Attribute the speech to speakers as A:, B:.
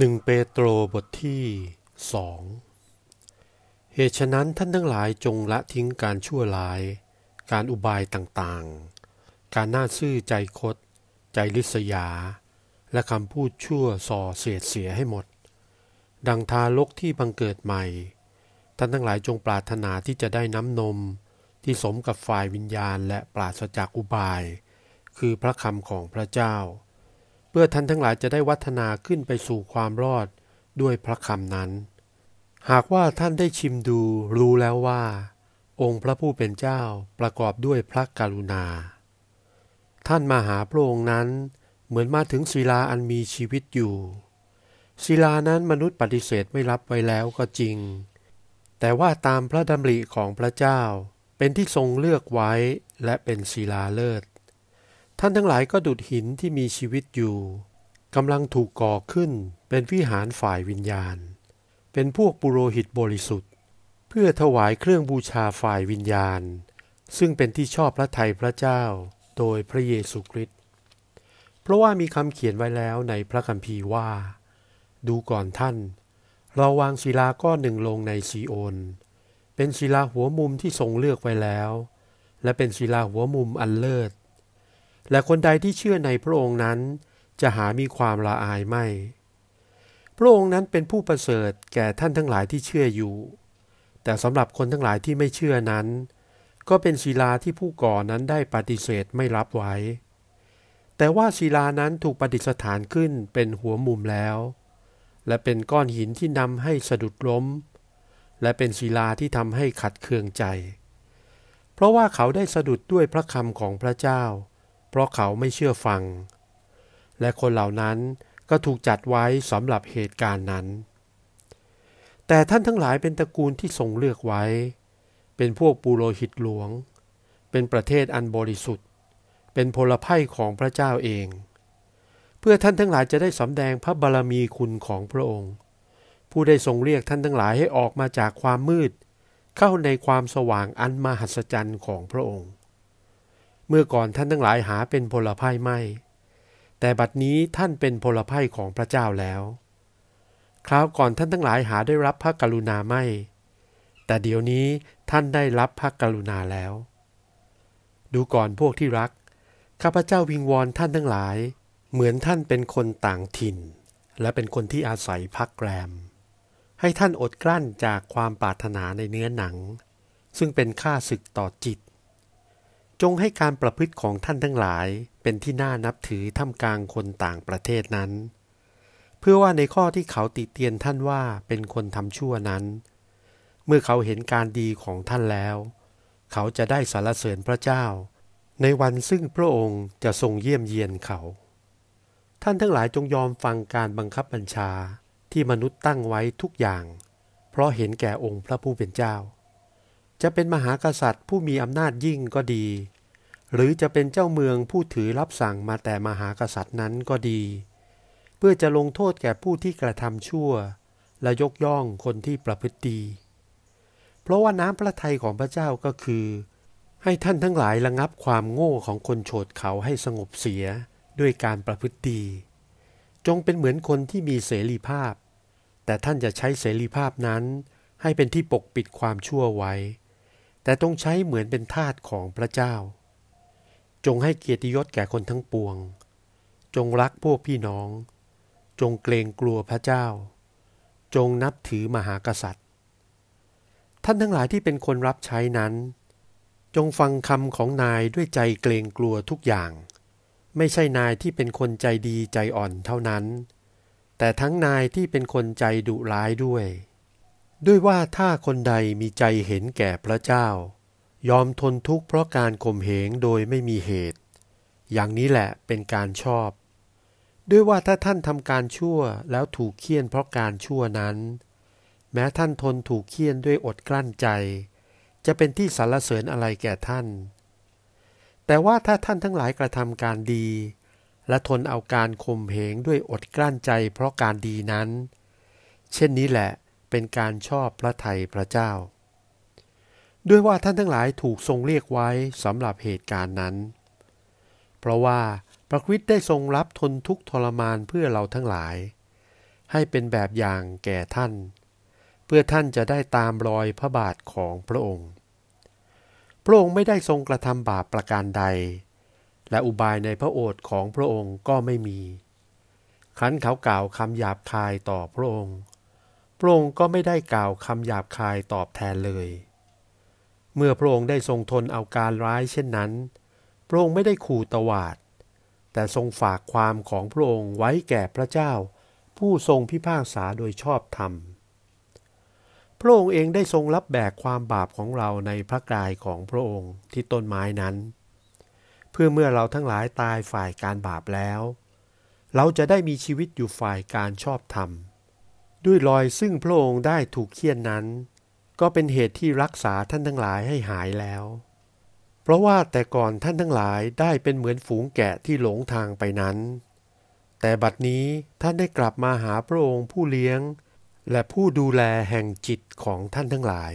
A: หนึ่งเปโตรบทที่สองเหตุฉะนั้นท่านทั้งหลายจงละทิ้งการชั่วร้าย การอุบายต่างๆ การน่าซื่อใจคด ใจลิษยา และคำพูดชั่วส่อเสียดเสียให้หมด ดังทารกที่บังเกิดใหม่ ท่านทั้งหลายจงปรารถนาที่จะได้น้ำนม ที่สมกับฝ่ายวิญญาณและปราศจากอุบาย คือพระคำของพระเจ้า พื่อท่านทั้งหลายจะได้วัฒนาขึ้นไปสู่ความรอดด้วยพระคำนั้น หากว่าท่านได้ชิมดูรู้แล้วว่า องค์พระผู้เป็นเจ้าประกอบด้วยพระกรุณา ท่านมาหาพระองค์นั้น เหมือนมาถึงศิลาอันมีชีวิตอยู่ ศิลานั้นมนุษย์ปฏิเสธไม่รับไว้แล้วก็จริง แต่ว่าตามพระดำริของพระเจ้าเป็นที่ทรงเลือกไว้และเป็นศิลาเลิศ ท่านทั้งหลายก็ดุดหินที่มีชีวิตอยู่กำลังถูกก่อขึ้นเป็นวิหารฝ่ายวิญญาณ เป็นพวกปุโรหิตบริสุทธิ์ เพื่อถวายเครื่องบูชาฝ่ายวิญญาณ ซึ่งเป็นที่ชอบพระทัยพระเจ้าโดยพระเยซูคริสต์เพราะว่ามีคำเขียนไว้แล้วในพระคัมภีร์ว่า ดูก่อนท่าน เราวางศิลาก้อนหนึ่งลงในซีโอน เป็นศิลาหัวมุมที่ทรงเลือกไว้แล้ว และเป็นศิลาหัวมุมอันเลิศ และคนใดที่เชื่อในพระองค์นั้น จะหามีความละอายไม่ พระองค์นั้นเป็นผู้ประเสริฐแก่ท่านทั้งหลายที่เชื่ออยู่ แต่สำหรับคนทั้งหลายที่ไม่เชื่อนั้น ก็เป็นศิลาที่ผู้ก่อนั้นได้ปฏิเสธไม่รับไว้ แต่ว่าศิลานั้นถูกประดิษฐานขึ้นเป็นหัวมุมแล้ว และเป็นก้อนหินที่นำให้สะดุดล้ม และเป็นศิลาที่ทำให้ขัดเคืองใจ เพราะว่าเขาได้สะดุดด้วยพระคำของพระเจ้า ราะเขาไม่เชื่อฟัง และคนเหล่านั้นก็ถูกจัดไว้สำหรับเหตุการณ์นั้น แต่ท่านทั้งหลายเป็นตระกูลที่ทรงเลือกไว้ เป็นพวกปูโรหิตหลวง เป็นประเทศอันบริสุทธิ์ เป็นพลไพ่ของพระเจ้าเอง เพื่อท่านทั้งหลายจะได้สำแดงพระบารมีคุณของพระองค์ ผู้ได้ทรงเรียกท่านทั้งหลายให้ออกมาจากความมืด เข้าในความสว่างอันมหัศจรรย์ของพระองค์ เมื่อก่อนท่านทั้งหลายหาเป็นพลไพ่ไม่ แต่บัดนี้ท่านเป็นพลไพ่ของพระเจ้าแล้ว คราวก่อนท่านทั้งหลายหาได้รับพระกรุณาไม่ แต่เดี๋ยวนี้ท่านได้รับพระกรุณาแล้ว ดูก่อนพวกที่รัก ข้าพเจ้าวิงวอนท่านทั้งหลาย เหมือนท่านเป็นคนต่างถิ่น และเป็นคนที่อาศัยพักแรม ให้ท่านอดกลั้นจากความปรารถนาในเนื้อหนัง ซึ่งเป็นค่าศึกต่อจิต จงให้การประพฤติของท่านทั้งหลายเป็นที่น่านับถือท่ามกลางคนต่างประเทศนั้น เพื่อว่าในข้อที่เขาติเตียนท่านว่าเป็นคนทำชั่วนั้น เมื่อเขาเห็นการดีของท่านแล้ว เขาจะได้สรรเสริญพระเจ้า ในวันซึ่งพระองค์จะทรงเยี่ยมเยียนเขา ท่านทั้งหลายจงยอมฟังการบังคับบัญชาที่มนุษย์ตั้งไว้ทุกอย่าง เพราะเห็นแก่องค์พระผู้เป็นเจ้า จะเป็นมหากษัตริย์ผู้มีอำนาจยิ่งก็ดี หรือจะเป็นเจ้าเมืองผู้ถือรับสั่งมาแต่มหากษัตริย์นั้นก็ดี เพื่อจะลงโทษแก่ผู้ที่กระทำชั่ว และยกย่องคนที่ประพฤติดี เพราะว่าน้ำพระทัยของพระเจ้าก็คือ ให้ท่านทั้งหลายระงับความโง่ของคนโฉดเขาให้สงบเสียด้วยการประพฤติดี จงเป็นเหมือนคนที่มีเสรีภาพ แต่ท่านจะใช้เสรีภาพนั้นให้เป็นที่ปกปิดความชั่วไว้ แต่ต้องใช้เหมือนเป็นทาสของพระเจ้า จงให้เกียรติยศแก่คนทั้งปวง จงรักพวกพี่น้อง จงเกรงกลัวพระเจ้า จงนับถือมหากษัตริย์ ท่านทั้งหลายที่เป็นคนรับใช้นั้น จงฟังคำของนายด้วยใจเกรงกลัวทุกอย่าง ไม่ใช่นายที่เป็นคนใจดีใจอ่อนเท่านั้น แต่ทั้งนายที่เป็นคนใจดุร้ายด้วย ด้วยว่าถ้าคนใดมีใจเห็นแก่พระเจ้า ยอมทนทุกข์เพราะการข่มเหงโดยไม่มีเหตุ อย่างนี้แหละเป็นการชอบ ด้วยว่าถ้าท่านทำการชั่วแล้วถูกเคี่ยนเพราะการชั่วนั้น แม้ท่านทนถูกเคี่ยนด้วยอดกลั้นใจ จะเป็นที่สรรเสริญอะไรแก่ท่าน แต่ว่าถ้าท่านทั้งหลายกระทำการดี และทนเอาการข่มเหงด้วยอดกลั้นใจเพราะการดีนั้น เช่นนี้แหละ เป็นการชอบพระไทยพระเจ้า ด้วยว่าท่านทั้งหลายถูกทรงเรียกไว้สำหรับเหตุการณ์นั้น เพราะว่าพระคริสต์ได้ทรงรับทนทุกทรมานเพื่อเราทั้งหลาย ให้เป็นแบบอย่างแก่ท่าน เพื่อท่านจะได้ตามรอยพระบาทของพระองค์ พระองค์ไม่ได้ทรงกระทำบาปประการใด และอุบายในพระโอษฐ์ของพระองค์ก็ไม่มี ครั้นเขากล่าวคำหยาบคายต่อพระองค์ พระองค์ก็ไม่ได้กล่าวคำหยาบคายตอบแทนเลย เมื่อพระองค์ได้ทรงทนเอาการร้ายเช่นนั้น พระองค์ไม่ได้ขู่ตวาด แต่ทรงฝากความของพระองค์ไว้แก่พระเจ้า ผู้ทรงพิพากษาโดยชอบธรรม พระองค์เองได้ทรงรับแบกความบาปของเราในพระกายของพระองค์ที่ต้นไม้นั้น เพื่อเมื่อเราทั้งหลายตายฝ่ายการบาปแล้ว เราจะได้มีชีวิตอยู่ฝ่ายการชอบธรรม ด้วยรอยซึ่งพระองค์ได้ถูกเคี่ยนนั้น ก็เป็นเหตุที่รักษาท่านทั้งหลายให้หายแล้ว เพราะว่าแต่ก่อนท่านทั้งหลายได้เป็นเหมือนฝูงแกะที่หลงทางไปนั้น แต่บัดนี้ท่านได้กลับมาหาพระองค์ผู้เลี้ยง และผู้ดูแลแห่งจิตของท่านทั้งหลาย